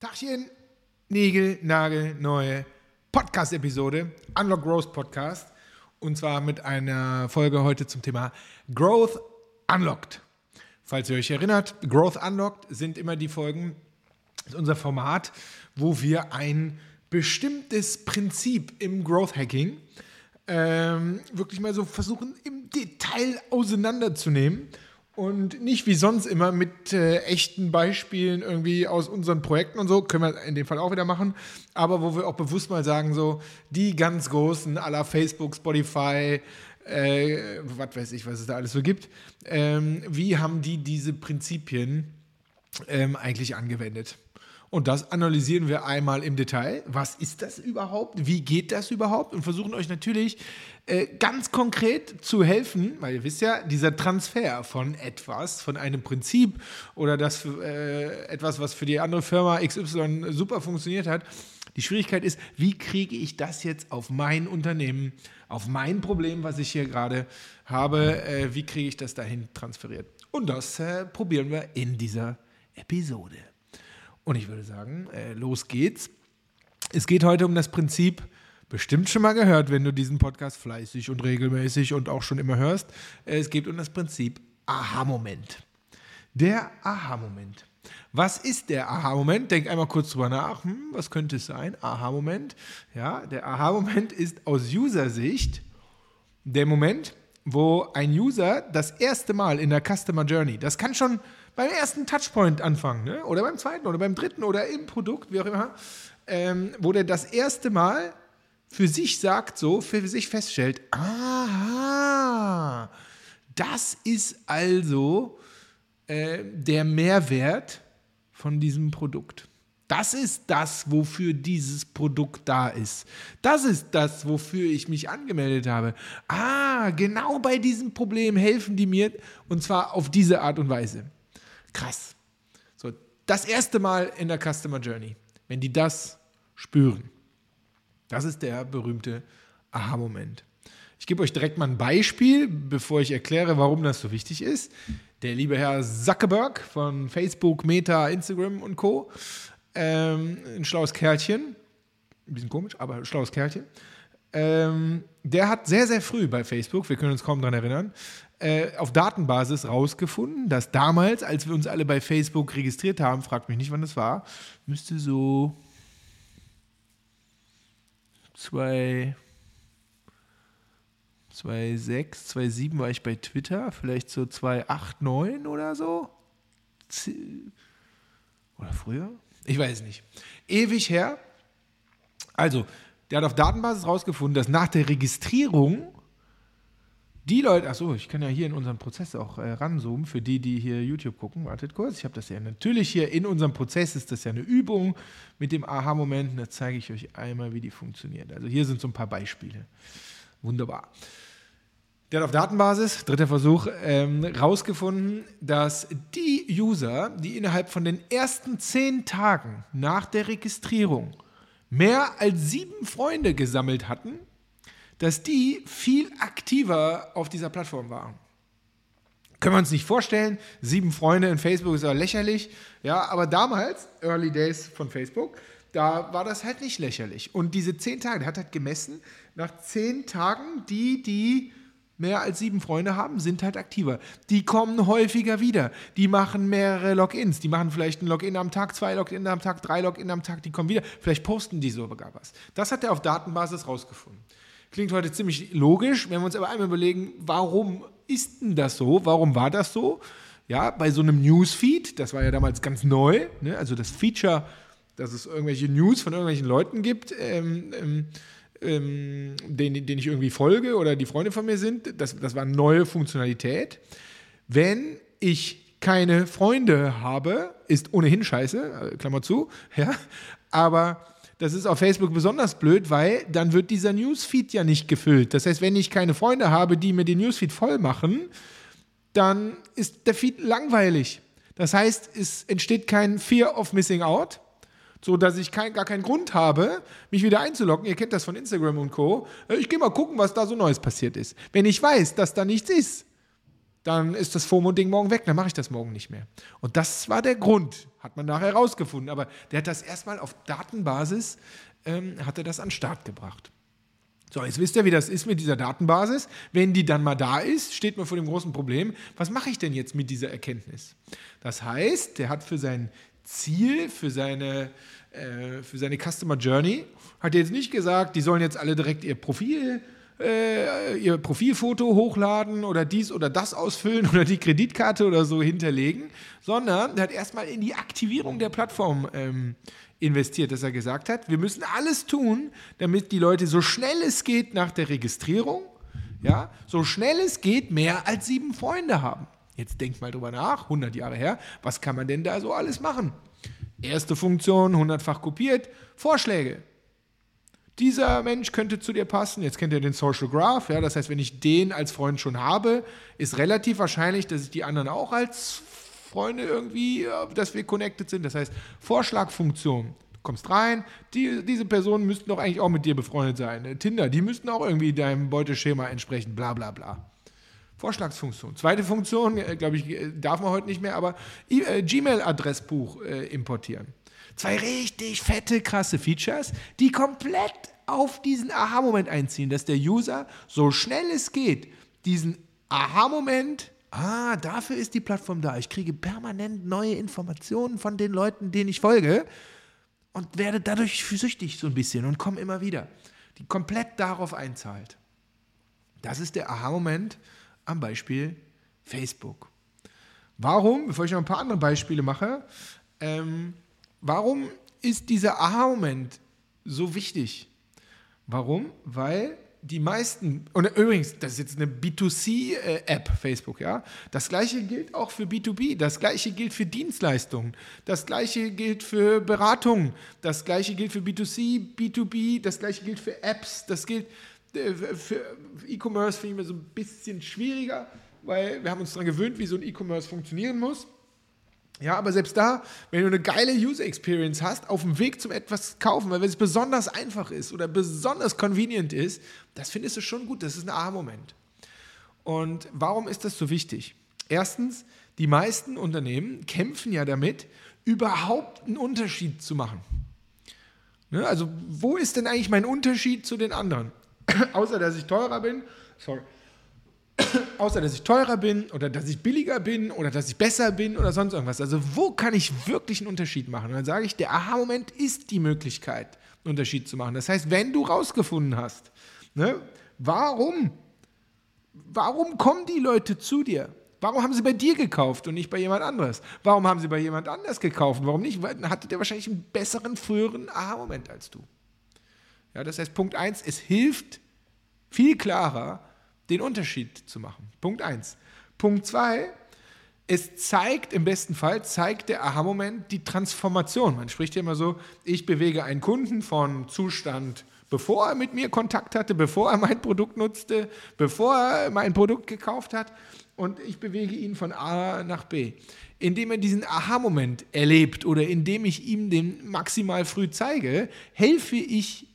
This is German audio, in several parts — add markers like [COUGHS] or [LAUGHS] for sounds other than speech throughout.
Tachchen, Nägel, Nagel, neue Podcast-Episode, Unlock Growth Podcast. Und zwar mit einer Folge heute zum Thema Growth Unlocked. Falls ihr euch erinnert, Growth Unlocked sind immer die Folgen, ist unser Format, wo wir ein bestimmtes Prinzip im Growth Hacking ähm, wirklich mal so versuchen, im Detail auseinanderzunehmen und nicht wie sonst immer mit äh, echten Beispielen irgendwie aus unseren Projekten und so, können wir in dem Fall auch wieder machen, aber wo wir auch bewusst mal sagen, so die ganz großen aller Facebook, Spotify, äh, was weiß ich, was es da alles so gibt, ähm, wie haben die diese Prinzipien ähm, eigentlich angewendet? Und das analysieren wir einmal im Detail. Was ist das überhaupt? Wie geht das überhaupt? Und versuchen euch natürlich äh, ganz konkret zu helfen, weil ihr wisst ja, dieser Transfer von etwas, von einem Prinzip oder das äh, etwas, was für die andere Firma XY super funktioniert hat. Die Schwierigkeit ist, wie kriege ich das jetzt auf mein Unternehmen, auf mein Problem, was ich hier gerade habe, äh, wie kriege ich das dahin transferiert? Und das äh, probieren wir in dieser Episode. Und ich würde sagen, äh, los geht's. Es geht heute um das Prinzip, bestimmt schon mal gehört, wenn du diesen Podcast fleißig und regelmäßig und auch schon immer hörst. Äh, es geht um das Prinzip Aha-Moment. Der Aha-Moment. Was ist der Aha-Moment? Denk einmal kurz drüber nach. Hm, was könnte es sein? Aha-Moment. Ja, der Aha-Moment ist aus User-Sicht der Moment, wo ein User das erste Mal in der Customer Journey, das kann schon beim ersten Touchpoint anfangen, ne? oder beim zweiten oder beim dritten oder im Produkt, wie auch immer, ähm, wo der das erste Mal für sich sagt, so für sich feststellt, aha, das ist also äh, der Mehrwert von diesem Produkt. Das ist das, wofür dieses Produkt da ist. Das ist das, wofür ich mich angemeldet habe. Ah, genau bei diesem Problem helfen die mir und zwar auf diese Art und Weise. Krass. So, das erste Mal in der Customer Journey, wenn die das spüren. Das ist der berühmte Aha-Moment. Ich gebe euch direkt mal ein Beispiel, bevor ich erkläre, warum das so wichtig ist. Der liebe Herr Zuckerberg von Facebook, Meta, Instagram und Co. Ähm, ein schlaues Kerlchen. Ein bisschen komisch, aber ein schlaues Kerlchen. Ähm, der hat sehr, sehr früh bei Facebook, wir können uns kaum daran erinnern, äh, auf Datenbasis rausgefunden, dass damals, als wir uns alle bei Facebook registriert haben, fragt mich nicht, wann das war, müsste so zwei 2006, 2007 war ich bei Twitter, vielleicht so 2008, oder so. Oder früher? Ich weiß nicht. Ewig her. Also, der hat auf Datenbasis rausgefunden, dass nach der Registrierung die Leute, achso, ich kann ja hier in unserem Prozess auch äh, ranzoomen, für die, die hier YouTube gucken. Wartet kurz, ich habe das ja natürlich hier in unserem Prozess, ist das ja eine Übung mit dem Aha-Moment. Da zeige ich euch einmal, wie die funktioniert. Also hier sind so ein paar Beispiele. Wunderbar. Der hat auf Datenbasis, dritter Versuch, ähm, dass die User, die innerhalb von den ersten zehn Tagen nach der Registrierung mehr als sieben Freunde gesammelt hatten, dass die viel aktiver auf dieser Plattform waren. Können wir uns nicht vorstellen. Sieben Freunde in Facebook ist ja lächerlich. Ja, aber damals, Early Days von Facebook, da war das halt nicht lächerlich. Und diese zehn Tage, der hat halt gemessen, nach zehn Tagen, die, die mehr als sieben Freunde haben, sind halt aktiver. Die kommen häufiger wieder. Die machen mehrere Logins. Die machen vielleicht ein Login am Tag, zwei Login am Tag, drei Login am Tag, die kommen wieder. Vielleicht posten die sogar was. Das hat er auf Datenbasis rausgefunden. Klingt heute ziemlich logisch, wenn wir uns aber einmal überlegen, warum ist denn das so? Warum war das so? Ja, bei so einem Newsfeed, das war ja damals ganz neu, ne? also das Feature, dass es irgendwelche News von irgendwelchen Leuten gibt, ähm, ähm, ähm, denen, denen ich irgendwie folge oder die Freunde von mir sind, das, das war eine neue Funktionalität. Wenn ich keine Freunde habe, ist ohnehin scheiße, äh, Klammer zu, [LAUGHS] ja, aber das ist auf Facebook besonders blöd, weil dann wird dieser Newsfeed ja nicht gefüllt. Das heißt, wenn ich keine Freunde habe, die mir den Newsfeed voll machen, dann ist der Feed langweilig. Das heißt, es entsteht kein Fear of Missing Out, so dass ich kein, gar keinen Grund habe, mich wieder einzuloggen. Ihr kennt das von Instagram und Co. Ich gehe mal gucken, was da so Neues passiert ist. Wenn ich weiß, dass da nichts ist, dann ist das FOMO-Ding morgen weg, dann mache ich das morgen nicht mehr. Und das war der Grund, hat man nachher herausgefunden. Aber der hat das erstmal auf Datenbasis, ähm, hat er das an den Start gebracht. So, jetzt wisst ihr, wie das ist mit dieser Datenbasis. Wenn die dann mal da ist, steht man vor dem großen Problem, was mache ich denn jetzt mit dieser Erkenntnis? Das heißt, der hat für sein Ziel, für seine, äh, für seine Customer Journey, hat jetzt nicht gesagt, die sollen jetzt alle direkt ihr Profil äh, ihr Profilfoto hochladen oder dies oder das ausfüllen [LAUGHS] oder die Kreditkarte oder so hinterlegen, sondern er hat erstmal in die Aktivierung der Plattform ähm, investiert, dass er gesagt hat, wir müssen alles tun, damit die Leute so schnell es geht nach der Registrierung, ja, so schnell es geht mehr als sieben Freunde haben. Jetzt denkt mal drüber nach, 100 Jahre her, was kann man denn da so alles machen? Erste Funktion, hundertfach kopiert, Vorschläge dieser Mensch könnte zu dir passen. Jetzt kennt ihr den Social Graph. Ja? Das heißt, wenn ich den als Freund schon habe, ist relativ wahrscheinlich, dass ich die anderen auch als Freunde irgendwie, dass wir connected sind. Das heißt, Vorschlagfunktion. Du kommst rein, die, diese Personen müssten doch eigentlich auch mit dir befreundet sein. Tinder, die müssten auch irgendwie deinem Beuteschema entsprechen, bla bla bla. Vorschlagsfunktion. Zweite Funktion, äh, glaube ich, äh, darf man heute nicht mehr, aber äh, Gmail-Adressbuch importieren. Zwei richtig fette, krasse Features, die komplett auf diesen Aha-Moment einziehen, dass der User so schnell es geht, diesen Aha-Moment, ah, dafür ist die Plattform da. Ich kriege permanent neue Informationen von den Leuten, denen ich folge und werde dadurch süchtig so ein bisschen und komme immer wieder, die komplett darauf einzahlt. Das ist der Aha-Moment am Beispiel Facebook. Warum, bevor ich noch ein paar andere Beispiele mache, ähm, Warum ist dieser Aha-Moment so wichtig? Warum? Weil die meisten, und übrigens, das ist jetzt eine B2C-App, Facebook, ja. Das gleiche gilt auch für B2B, das gleiche gilt für Dienstleistungen, das gleiche gilt für Beratung, das gleiche gilt für B2C, B2B, das gleiche gilt für Apps, das gilt äh, für E-Commerce, finde ich mir so ein bisschen schwieriger, weil wir haben uns daran gewöhnt, wie so ein E-Commerce funktionieren muss. Ja, aber selbst da, wenn du eine geile User Experience hast, auf dem Weg zum etwas kaufen, weil es besonders einfach ist oder besonders convenient ist, das findest du schon gut. Das ist ein Aha-Moment. Und warum ist das so wichtig? Erstens, die meisten Unternehmen kämpfen ja damit, überhaupt einen Unterschied zu machen. Ne? Also, wo ist denn eigentlich mein Unterschied zu den anderen? [CLEARS THROAT] Außer, dass ich teurer bin, sorry, [COUGHS] außer dass ich teurer bin oder dass ich billiger bin oder dass ich besser bin oder sonst irgendwas. Also wo kann ich wirklich einen Unterschied machen? Und dann sage ich, der Aha-Moment ist die Möglichkeit, einen Unterschied zu machen. Das heißt, wenn du rausgefunden hast, ne, warum, warum kommen die Leute zu dir? Warum haben sie bei dir gekauft und nicht bei jemand anderes? Warum haben sie bei jemand anders gekauft? Warum nicht? Weil dann hatte der wahrscheinlich einen besseren, früheren Aha-Moment als du. Ja, das heißt, Punkt 1, es hilft viel klarer, den Unterschied zu machen. Punkt 1. Punkt 2, es zeigt, im besten Fall, zeigt der Aha-Moment die Transformation. Man spricht ja immer so, ich bewege einen Kunden von Zustand, bevor er mit mir Kontakt hatte, bevor er mein Produkt nutzte, bevor er mein Produkt gekauft hat und ich bewege ihn von A nach B. Indem er diesen Aha-Moment erlebt oder indem ich ihm den maximal früh zeige, helfe ich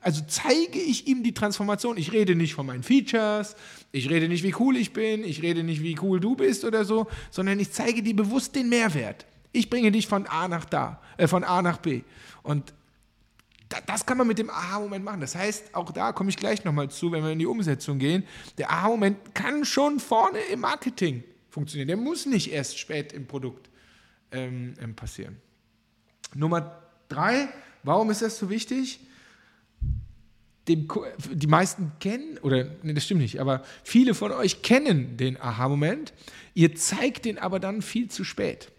also zeige ich ihm die Transformation. Ich rede nicht von meinen Features, ich rede nicht, wie cool ich bin, ich rede nicht, wie cool du bist oder so, sondern ich zeige dir bewusst den Mehrwert. Ich bringe dich von A nach da, äh, von A nach B. Und das kann man mit dem Aha-Moment machen. Das heißt, auch da komme ich gleich nochmal zu, wenn wir in die Umsetzung gehen. Der Aha-Moment kann schon vorne im Marketing funktionieren. Der muss nicht erst spät im Produkt ähm, ähm passieren. Nummer drei, warum ist das so wichtig? Dem, die meisten kennen, oder nee, das stimmt nicht, aber viele von euch kennen den Aha-Moment. Ihr zeigt den aber dann viel zu spät.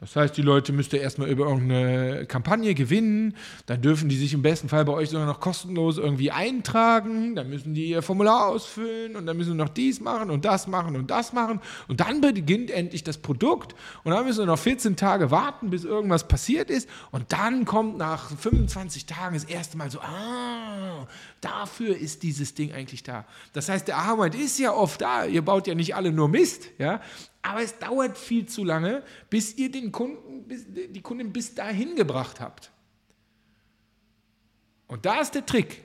Das heißt, die Leute müsst ihr erstmal über irgendeine Kampagne gewinnen, dann dürfen die sich im besten Fall bei euch sogar noch kostenlos irgendwie eintragen, dann müssen die ihr Formular ausfüllen und dann müssen sie noch dies machen und das machen und das machen. Und dann beginnt endlich das Produkt. Und dann müssen wir noch 14 Tage warten, bis irgendwas passiert ist. Und dann kommt nach 25 Tagen das erste Mal so, ah, dafür ist dieses Ding eigentlich da. Das heißt, der Aha-Moment ist ja oft da, ihr baut ja nicht alle nur Mist, ja, aber es dauert viel zu lange, bis ihr den Kunden, bis, die Kunden bis dahin gebracht habt. Und da ist der Trick.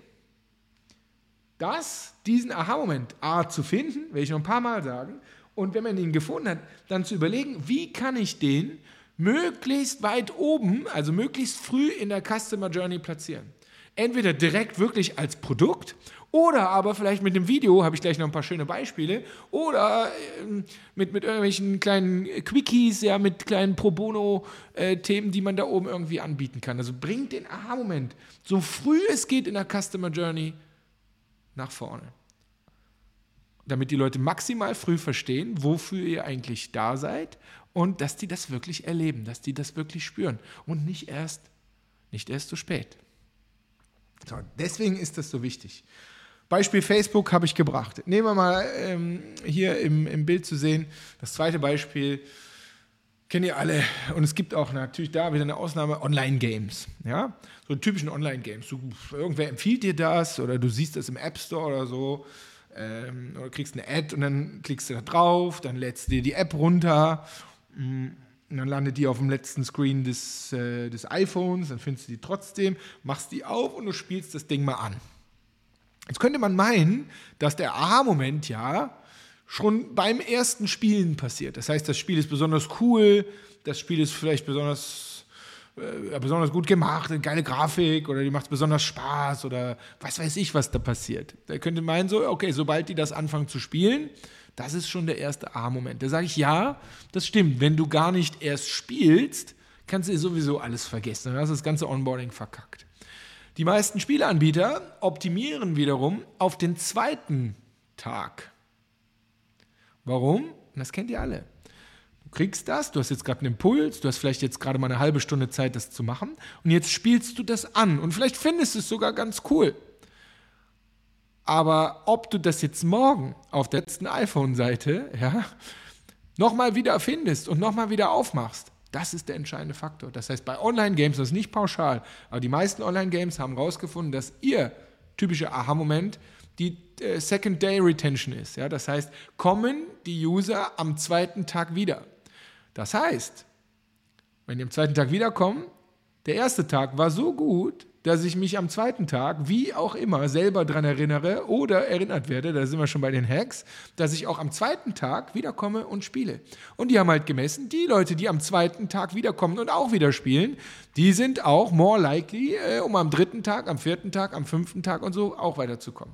Das, diesen Aha-Moment A zu finden, werde ich noch ein paar Mal sagen, Und wenn man ihn gefunden hat, dann zu überlegen, wie kann ich den möglichst weit oben, also möglichst früh in der Customer Journey platzieren. Entweder direkt wirklich als Produkt oder aber vielleicht mit dem Video, habe ich gleich noch ein paar schöne Beispiele, oder äh, mit, mit irgendwelchen kleinen Quickies, ja, mit kleinen Pro Bono-Themen, äh, die man da oben irgendwie anbieten kann. Also bringt den Aha-Moment so früh es geht in der Customer Journey nach vorne. Damit die Leute maximal früh verstehen, wofür ihr eigentlich da seid und dass die das wirklich erleben, dass die das wirklich spüren und nicht erst, nicht erst zu spät. So, deswegen ist das so wichtig. Beispiel Facebook habe ich gebracht. Nehmen wir mal ähm, hier im, im Bild zu sehen, das zweite Beispiel kennen ihr alle. Und es gibt auch natürlich da wieder eine Ausnahme, Online-Games. Ja? So typischen Online-Games. Irgendwer empfiehlt dir das oder du siehst das im App Store oder so. Ähm, oder kriegst eine Ad und dann klickst du da drauf, dann lädst du dir die App runter. Mm, und dann landet die auf dem letzten Screen des, äh, des iPhones, dann findest du die trotzdem, machst die auf und du spielst das Ding mal an. Jetzt könnte man meinen, dass der Aha-Moment ja schon beim ersten Spielen passiert. Das heißt, das Spiel ist besonders cool, das Spiel ist vielleicht besonders, äh, besonders gut gemacht, eine geile Grafik oder die macht besonders Spaß oder was weiß ich, was da passiert. Da könnte man meinen, so, okay, sobald die das anfangen zu spielen, das ist schon der erste Aha-Moment. Da sage ich, ja, das stimmt. Wenn du gar nicht erst spielst, kannst du sowieso alles vergessen. Dann hast du das ganze Onboarding verkackt. Die meisten Spieleanbieter optimieren wiederum auf den zweiten Tag. Warum? Das kennt ihr alle. Du kriegst das, du hast jetzt gerade einen Impuls, du hast vielleicht jetzt gerade mal eine halbe Stunde Zeit, das zu machen und jetzt spielst du das an und vielleicht findest du es sogar ganz cool. Aber ob du das jetzt morgen auf der letzten iPhone-Seite ja, nochmal wieder findest und nochmal wieder aufmachst, das ist der entscheidende Faktor. Das heißt, bei Online-Games, das ist nicht pauschal, aber die meisten Online-Games haben herausgefunden, dass ihr typischer Aha-Moment die äh, Second Day Retention ist. Ja? Das heißt, kommen die User am zweiten Tag wieder. Das heißt, wenn die am zweiten Tag wiederkommen, der erste Tag war so gut, dass ich mich am zweiten Tag, wie auch immer, selber daran erinnere oder erinnert werde, da sind wir schon bei den Hacks, dass ich auch am zweiten Tag wiederkomme und spiele. Und die haben halt gemessen, die Leute, die am zweiten Tag wiederkommen und auch wieder spielen, die sind auch more likely, äh, um am dritten Tag, am vierten Tag, am fünften Tag und so auch weiterzukommen.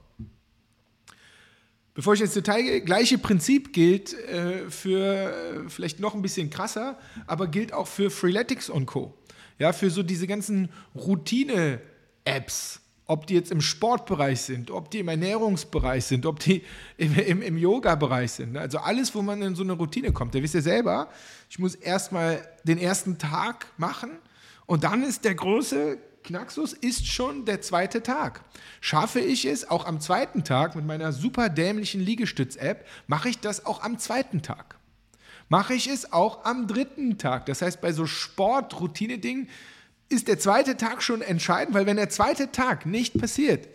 Bevor ich ins Detail gehe, gleiche Prinzip gilt äh, für äh, vielleicht noch ein bisschen krasser, aber gilt auch für Freeletics und Co ja, für so diese ganzen Routine-Apps, ob die jetzt im Sportbereich sind, ob die im Ernährungsbereich sind, ob die im, im, im Yoga-Bereich sind. Ne? Also alles, wo man in so eine Routine kommt. Da wisst ihr selber, ich muss erstmal den ersten Tag machen und dann ist der große Knaxus ist schon der zweite Tag. Schaffe ich es auch am zweiten Tag mit meiner super dämlichen Liegestütz-App, mache ich das auch am zweiten Tag mache ich es auch am dritten Tag. Das heißt, bei so Sport-Routine-Dingen ist der zweite Tag schon entscheidend, weil wenn der zweite Tag nicht passiert,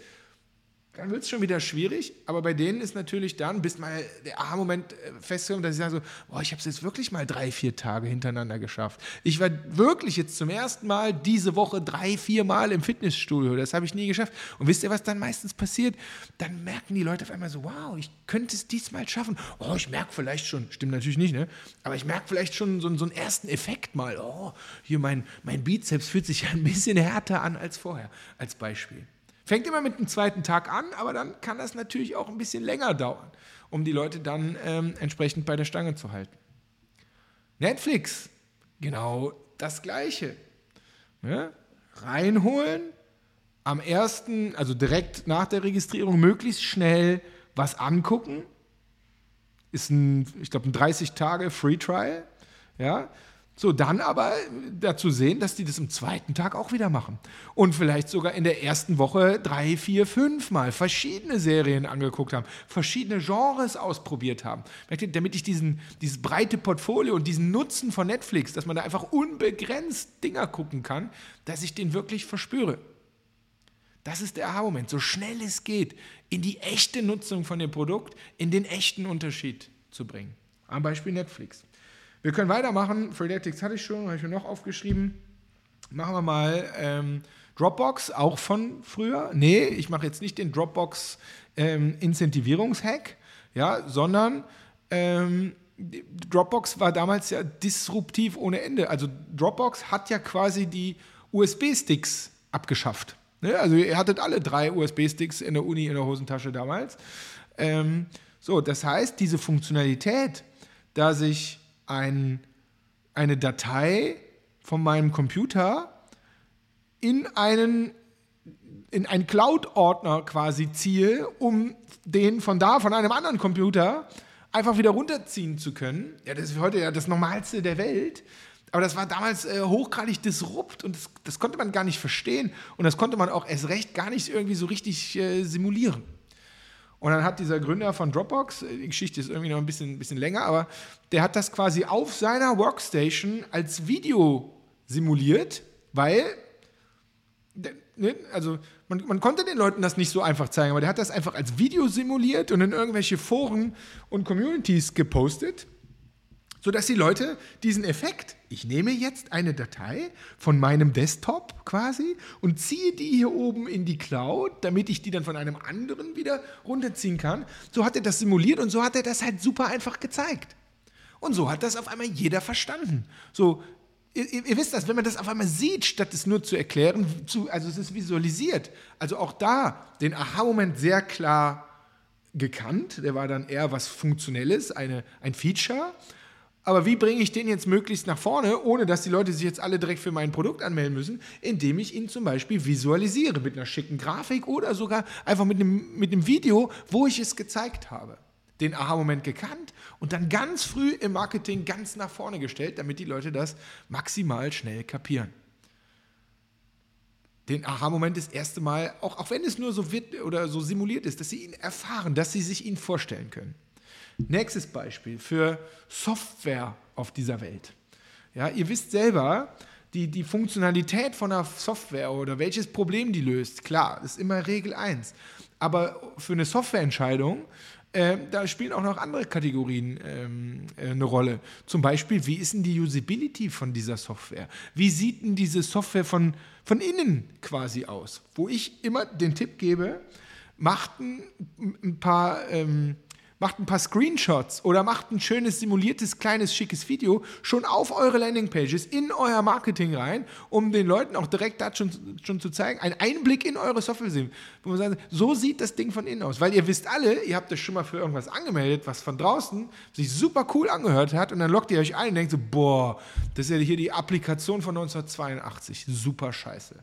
dann wird es schon wieder schwierig. Aber bei denen ist natürlich dann, bis mal der Aha-Moment äh, festkommt, dass sie sagen so, boah, ich habe es jetzt wirklich mal drei, vier Tage hintereinander geschafft. Ich war wirklich jetzt zum ersten Mal diese Woche drei, vier Mal im Fitnessstudio. Das habe ich nie geschafft. Und wisst ihr, was dann meistens passiert? Dann merken die Leute auf einmal so, wow, ich könnte es diesmal schaffen. Oh, ich merke vielleicht schon, stimmt natürlich nicht, ne? Aber ich merke vielleicht schon so, so einen ersten Effekt mal. Oh, hier mein, mein Bizeps fühlt sich ja ein bisschen härter an als vorher, als Beispiel. Fängt immer mit dem zweiten Tag an, aber dann kann das natürlich auch ein bisschen länger dauern, um die Leute dann ähm, entsprechend bei der Stange zu halten. Netflix, genau das Gleiche. Ja? Reinholen, am ersten, also direkt nach der Registrierung, möglichst schnell was angucken. Ist ein, ich glaube, ein 30 Tage Free Trial. Ja, so, dann aber dazu sehen, dass die das am zweiten Tag auch wieder machen. Und vielleicht sogar in der ersten Woche drei, vier, fünf Mal verschiedene Serien angeguckt haben, verschiedene Genres ausprobiert haben. Damit ich diesen, dieses breite Portfolio und diesen Nutzen von Netflix, dass man da einfach unbegrenzt Dinger gucken kann, dass ich den wirklich verspüre. Das ist der Aha-Moment, so schnell es geht, in die echte Nutzung von dem Produkt, in den echten Unterschied zu bringen. Am Beispiel Netflix. Wir können weitermachen. Freeletics hatte ich schon, habe ich mir noch aufgeschrieben. Machen wir mal ähm, Dropbox, auch von früher. Nee, ich mache jetzt nicht den Dropbox ähm, Incentivierungshack, ja, sondern ähm, Dropbox war damals ja disruptiv ohne Ende. Also Dropbox hat ja quasi die USB-Sticks abgeschafft. Ne? Also ihr hattet alle drei USB-Sticks in der Uni in der Hosentasche damals. Ähm, so, das heißt, diese Funktionalität, da sich ein, eine Datei von meinem Computer in einen in einen Cloud-Ordner quasi ziehe, um den von da, von einem anderen Computer, einfach wieder runterziehen zu können. Ja, das ist heute ja das Normalste der Welt. Aber das war damals äh, hochgradig disrupt und das, das, konnte man gar nicht verstehen. Und das konnte man auch erst recht gar nicht irgendwie so richtig äh, simulieren. Und dann hat dieser Gründer von Dropbox, äh, die Geschichte ist irgendwie noch ein bisschen, bisschen länger, aber der hat das quasi auf seiner Workstation als Video simuliert, weil, ne, also man, man, konnte den Leuten das nicht so einfach zeigen, aber der hat das einfach als Video simuliert und in irgendwelche Foren und Communities gepostet, sodass die Leute diesen Effekt, ich nehme jetzt eine Datei von meinem Desktop quasi und ziehe die hier oben in die Cloud, damit ich die dann von einem anderen wieder runterziehen kann. So hat er das simuliert und so hat er das halt super einfach gezeigt. Und so hat das auf einmal jeder verstanden. So, Ihr, ihr, wisst das, wenn man das auf einmal sieht, statt es nur zu erklären, zu, also es ist visualisiert. Also auch da den Aha-Moment sehr klar gekannt. Der war dann eher was Funktionelles, eine, ein Feature. Aber wie bringe ich den jetzt möglichst nach vorne, ohne dass die Leute sich jetzt alle direkt für mein Produkt anmelden müssen, indem ich ihn zum Beispiel visualisiere mit einer schicken Grafik oder sogar einfach mit einem, mit einem Video, wo ich es gezeigt habe den Aha-Moment gekannt und dann ganz früh im Marketing ganz nach vorne gestellt, damit die Leute das maximal schnell kapieren. Den Aha-Moment das erste Mal, auch, auch wenn es nur so wird oder so simuliert ist, dass sie ihn erfahren, dass sie sich ihn vorstellen können. Nächstes Beispiel für Software auf dieser Welt. Ja, ihr wisst selber, die, die Funktionalität von einer Software oder welches Problem die löst, klar, ist immer Regel 1. Aber für eine Softwareentscheidung äh, da spielen auch noch andere Kategorien ähm, äh, eine Rolle. Zum Beispiel, wie ist denn die Usability von dieser Software? Wie sieht denn diese Software von, von innen quasi aus? Wo ich immer den Tipp gebe, macht ein, ein paar ähm, macht ein paar Screenshots oder macht ein schönes simuliertes kleines schickes Video schon auf eure Landingpages in euer Marketing rein, um den Leuten auch direkt da schon, schon zu zeigen, einen Einblick in eure Software wo man sagt, so sieht das Ding von innen aus, weil ihr wisst alle, ihr habt euch schon mal für irgendwas angemeldet, was von draußen sich super cool angehört hat und dann lockt ihr euch ein und denkt so, boah, das ist ja hier die Applikation von 1982, super scheiße.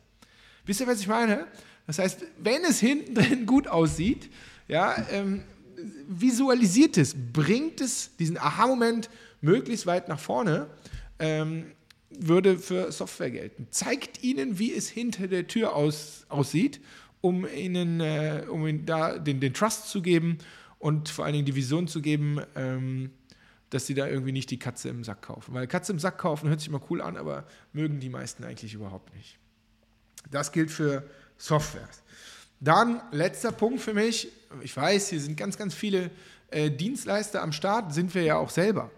Wisst ihr, was ich meine? Das heißt, wenn es hinten drin gut aussieht, ja, ähm, visualisiert es, bringt es diesen Aha-Moment möglichst weit nach vorne, ähm, würde für Software gelten. Zeigt ihnen, wie es hinter der Tür aus, aussieht, um ihnen, äh, um ihnen da den, den Trust zu geben und vor allen Dingen die Vision zu geben, ähm, dass sie da irgendwie nicht die Katze im Sack kaufen. Weil Katze im Sack kaufen hört sich immer cool an, aber mögen die meisten eigentlich überhaupt nicht. Das gilt für Software. Dann letzter Punkt für mich. Ich weiß, hier sind ganz, ganz viele äh, Dienstleister am Start, sind wir ja auch selber.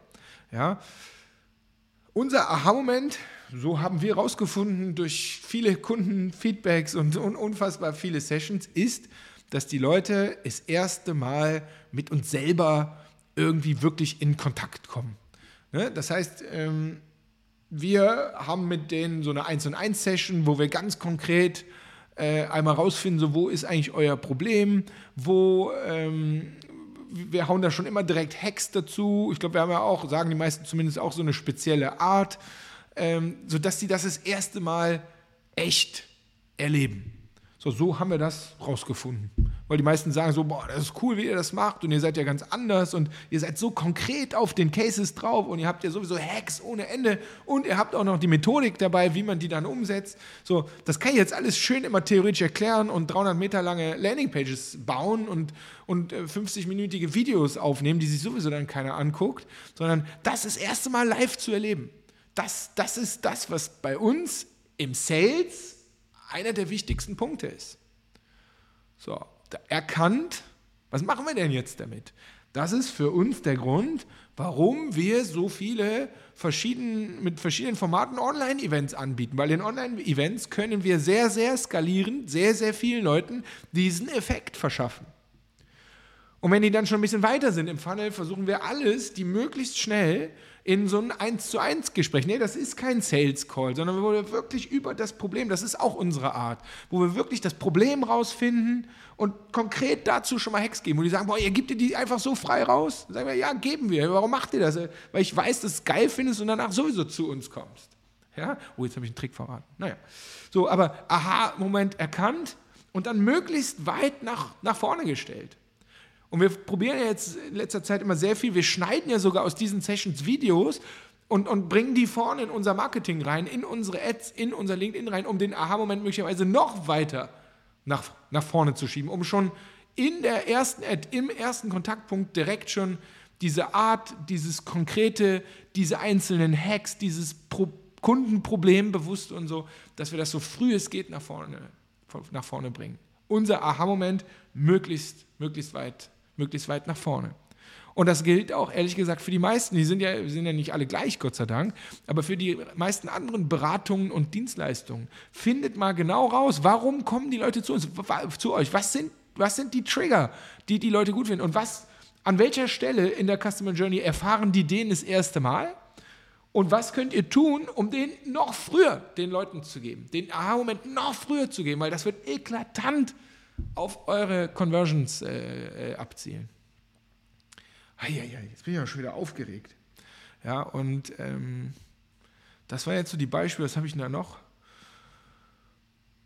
Ja. Unser Aha-Moment, so haben wir herausgefunden durch viele Kundenfeedbacks und, und unfassbar viele Sessions, ist, dass die Leute das erste Mal mit uns selber irgendwie wirklich in Kontakt kommen. Ne? Das heißt, ähm, wir haben mit denen so eine 1 und 1 Session, wo wir ganz konkret äh, einmal rausfinden, so wo ist eigentlich euer Problem, wo ähm, wir hauen da schon immer direkt Hacks dazu. Ich glaube, wir haben ja auch, sagen die meisten zumindest auch so eine spezielle Art, ähm, sodass sie das das erste Mal echt erleben. So, so haben wir das rausgefunden. Weil die meisten sagen so, boah, das ist cool, wie ihr das macht und ihr seid ja ganz anders und ihr seid so konkret auf den Cases drauf und ihr habt ja sowieso Hacks ohne Ende und ihr habt auch noch die Methodik dabei, wie man die dann umsetzt. So, das kann ich jetzt alles schön immer theoretisch erklären und 300 Meter lange Landingpages bauen und, und 50-minütige äh, Videos aufnehmen, die sich sowieso dann keiner anguckt, sondern das das erste Mal live zu erleben. Das, das ist das, was bei uns im Sales einer der wichtigsten Punkte ist. So, erkannt, was machen wir denn jetzt damit? Das ist für uns der Grund, warum wir so viele verschieden, mit verschiedenen Formaten Online-Events anbieten. Weil in Online-Events können wir sehr, sehr skalierend, sehr, sehr vielen Leuten diesen Effekt verschaffen. Und wenn die dann schon ein bisschen weiter sind im Funnel, versuchen wir alles, die möglichst schnell in so ein 1 zu 1 Gespräch. Nee, das ist kein Sales Call, sondern wo wir wirklich über das Problem, das ist auch unsere Art, wo wir wirklich das Problem rausfinden und konkret dazu schon mal Hacks geben, wo die sagen, boah, ihr gebt ihr die einfach so frei raus? Dann sagen wir, ja, geben wir. Warum macht ihr das? Weil ich weiß, dass du es geil findest und danach sowieso zu uns kommst. Ja? Oh, jetzt habe ich einen Trick verraten. Naja. So, aber Aha-Moment erkannt und dann möglichst weit nach, nach vorne gestellt. Und wir probieren ja jetzt in letzter Zeit immer sehr viel. Wir schneiden ja sogar aus diesen Sessions Videos und, und bringen die vorne in unser Marketing rein, in unsere Ads, in unser LinkedIn rein, um den Aha-Moment möglicherweise noch weiter nach, nach vorne zu schieben, um schon in der ersten Ad, im ersten Kontaktpunkt direkt schon diese Art, dieses konkrete, diese einzelnen Hacks, dieses Pro Kundenproblem bewusst und so, dass wir das so früh es geht nach vorne, nach vorne bringen. Unser Aha-Moment möglichst, möglichst weit möglichst weit nach vorne. Und das gilt auch ehrlich gesagt für die meisten. Die sind ja, sind ja nicht alle gleich, Gott sei Dank. Aber für die meisten anderen Beratungen und Dienstleistungen. Findet mal genau raus, warum kommen die Leute zu uns, zu euch? Was sind, was sind die Trigger, die die Leute gut finden? Und was, an welcher Stelle in der Customer Journey erfahren die den das erste Mal? Und was könnt ihr tun, um den noch früher den Leuten zu geben? Den Aha-Moment noch früher zu geben, weil das wird eklatant auf eure Conversions äh, äh, abzielen. Eieiei, jetzt bin ich ja schon wieder aufgeregt. Ja, und ähm, das war jetzt so die Beispiele, was habe ich denn da noch?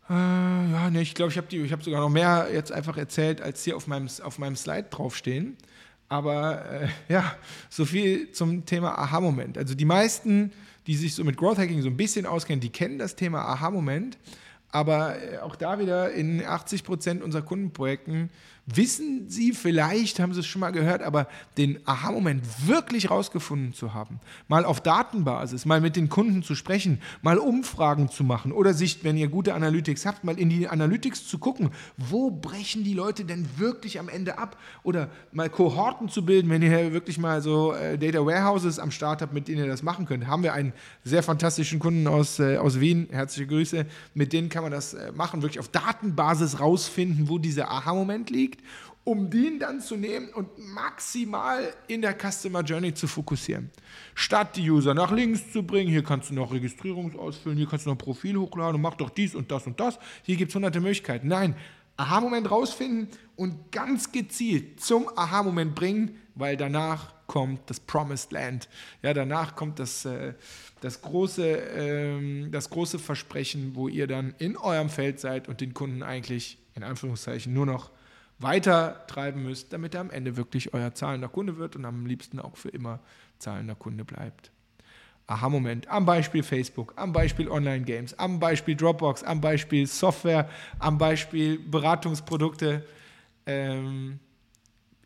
Äh, ja, ne, ich glaube, ich habe hab sogar noch mehr jetzt einfach erzählt, als hier auf meinem, auf meinem Slide draufstehen. Aber äh, ja, so viel zum Thema Aha-Moment. Also die meisten, die sich so mit Growth Hacking so ein bisschen auskennen, die kennen das Thema Aha-Moment. Aber äh, auch da wieder in 80 Prozent unserer Kundenprojekten wissen Sie vielleicht, haben Sie es schon mal gehört, aber den Aha-Moment wirklich rausgefunden zu haben, mal auf Datenbasis, mal mit den Kunden zu sprechen, mal Umfragen zu machen oder sich, wenn ihr gute Analytics habt, mal in die Analytics zu gucken, wo brechen die Leute denn wirklich am Ende ab? Oder mal Kohorten zu bilden, wenn ihr wirklich mal so äh, Data Warehouses am Start habt, mit denen ihr das machen könnt. Haben wir einen sehr fantastischen Kunden aus, äh, aus Wien, herzliche Grüße, mit denen kann man das äh, machen, wirklich auf Datenbasis rausfinden, wo dieser Aha-Moment liegt um den dann zu nehmen und maximal in der Customer Journey zu fokussieren. Statt die User nach links zu bringen, hier kannst du noch Registrierung ausfüllen, hier kannst du noch ein Profil hochladen mach doch dies und das und das. Hier gibt es hunderte Möglichkeiten. Nein, Aha-Moment rausfinden und ganz gezielt zum Aha-Moment bringen, weil danach kommt das Promised Land. Ja, danach kommt das, äh, das, große, ähm, das große Versprechen, wo ihr dann in eurem Feld seid und den Kunden eigentlich in Anführungszeichen nur noch weiter treiben müsst, damit er am Ende wirklich euer zahlender Kunde wird und am liebsten auch für immer zahlender Kunde bleibt. Aha-Moment am Beispiel Facebook, am Beispiel Online-Games, am Beispiel Dropbox, am Beispiel Software, am Beispiel Beratungsprodukte. Ähm,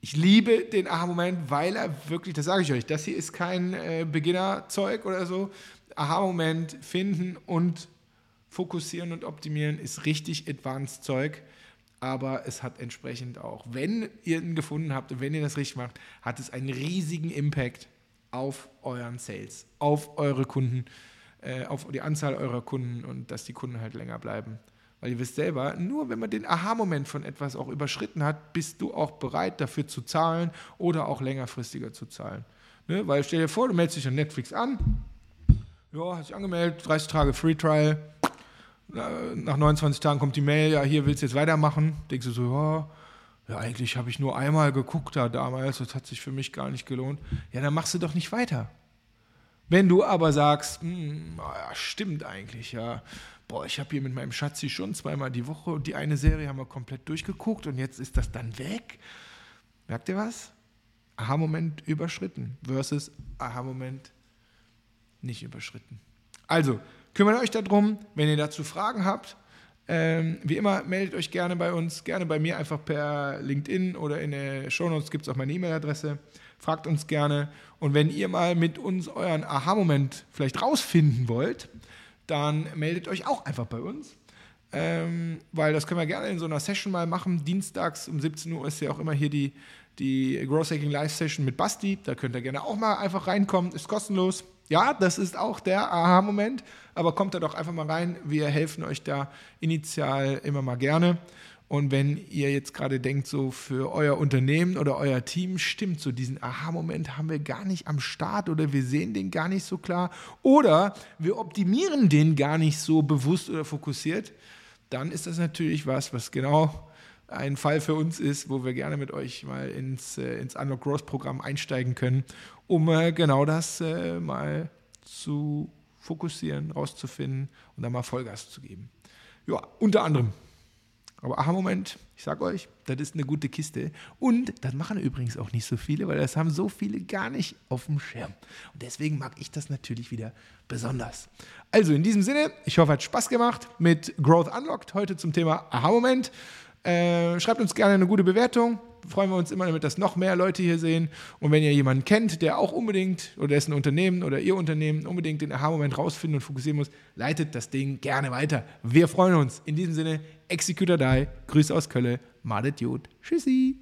ich liebe den Aha-Moment, weil er wirklich, das sage ich euch, das hier ist kein äh, Beginner-Zeug oder so. Aha-Moment finden und fokussieren und optimieren ist richtig advanced Zeug aber es hat entsprechend auch, wenn ihr ihn gefunden habt und wenn ihr das richtig macht, hat es einen riesigen Impact auf euren Sales, auf eure Kunden, äh, auf die Anzahl eurer Kunden und dass die Kunden halt länger bleiben. Weil ihr wisst selber, nur wenn man den Aha-Moment von etwas auch überschritten hat, bist du auch bereit dafür zu zahlen oder auch längerfristiger zu zahlen. Ne? Weil stell dir vor, du meldest dich an Netflix an, ja, hast dich angemeldet, 30 Tage Free Trial, nach 29 Tagen kommt die Mail, ja, hier willst du jetzt weitermachen. Denkst du so, ja, ja eigentlich habe ich nur einmal geguckt da damals, das hat sich für mich gar nicht gelohnt. Ja, dann machst du doch nicht weiter. Wenn du aber sagst, hm, ja, stimmt eigentlich, ja, boah, ich habe hier mit meinem Schatzi schon zweimal die Woche und die eine Serie haben wir komplett durchgeguckt und jetzt ist das dann weg. Merkt ihr was? Aha-Moment überschritten versus Aha-Moment nicht überschritten. Also, Kümmert euch darum, wenn ihr dazu Fragen habt. Ähm, wie immer, meldet euch gerne bei uns, gerne bei mir einfach per LinkedIn oder in den Shownotes gibt es auch meine E-Mail-Adresse. Fragt uns gerne. Und wenn ihr mal mit uns euren Aha-Moment vielleicht rausfinden wollt, dann meldet euch auch einfach bei uns. Ähm, weil das können wir gerne in so einer Session mal machen. Dienstags um 17 Uhr ist ja auch immer hier die, die Growth Hacking Live Session mit Basti. Da könnt ihr gerne auch mal einfach reinkommen. Ist kostenlos. Ja, das ist auch der Aha-Moment, aber kommt da doch einfach mal rein. Wir helfen euch da initial immer mal gerne. Und wenn ihr jetzt gerade denkt, so für euer Unternehmen oder euer Team stimmt, so diesen Aha-Moment haben wir gar nicht am Start oder wir sehen den gar nicht so klar oder wir optimieren den gar nicht so bewusst oder fokussiert, dann ist das natürlich was, was genau ein Fall für uns ist, wo wir gerne mit euch mal ins, äh, ins Unlock Growth Programm einsteigen können, um äh, genau das äh, mal zu fokussieren, rauszufinden und dann mal Vollgas zu geben. Ja, unter anderem. Aber Aha-Moment, ich sag euch, das ist eine gute Kiste. Und das machen übrigens auch nicht so viele, weil das haben so viele gar nicht auf dem Schirm. Und deswegen mag ich das natürlich wieder besonders. Also in diesem Sinne, ich hoffe, es hat Spaß gemacht mit Growth Unlocked heute zum Thema Aha-Moment. Äh, schreibt uns gerne eine gute Bewertung. Freuen wir uns immer damit, dass noch mehr Leute hier sehen. Und wenn ihr jemanden kennt, der auch unbedingt oder dessen Unternehmen oder ihr Unternehmen unbedingt den Aha-Moment rausfinden und fokussieren muss, leitet das Ding gerne weiter. Wir freuen uns. In diesem Sinne, Executor Die, Grüße aus Köln, Madet Jod. Tschüssi.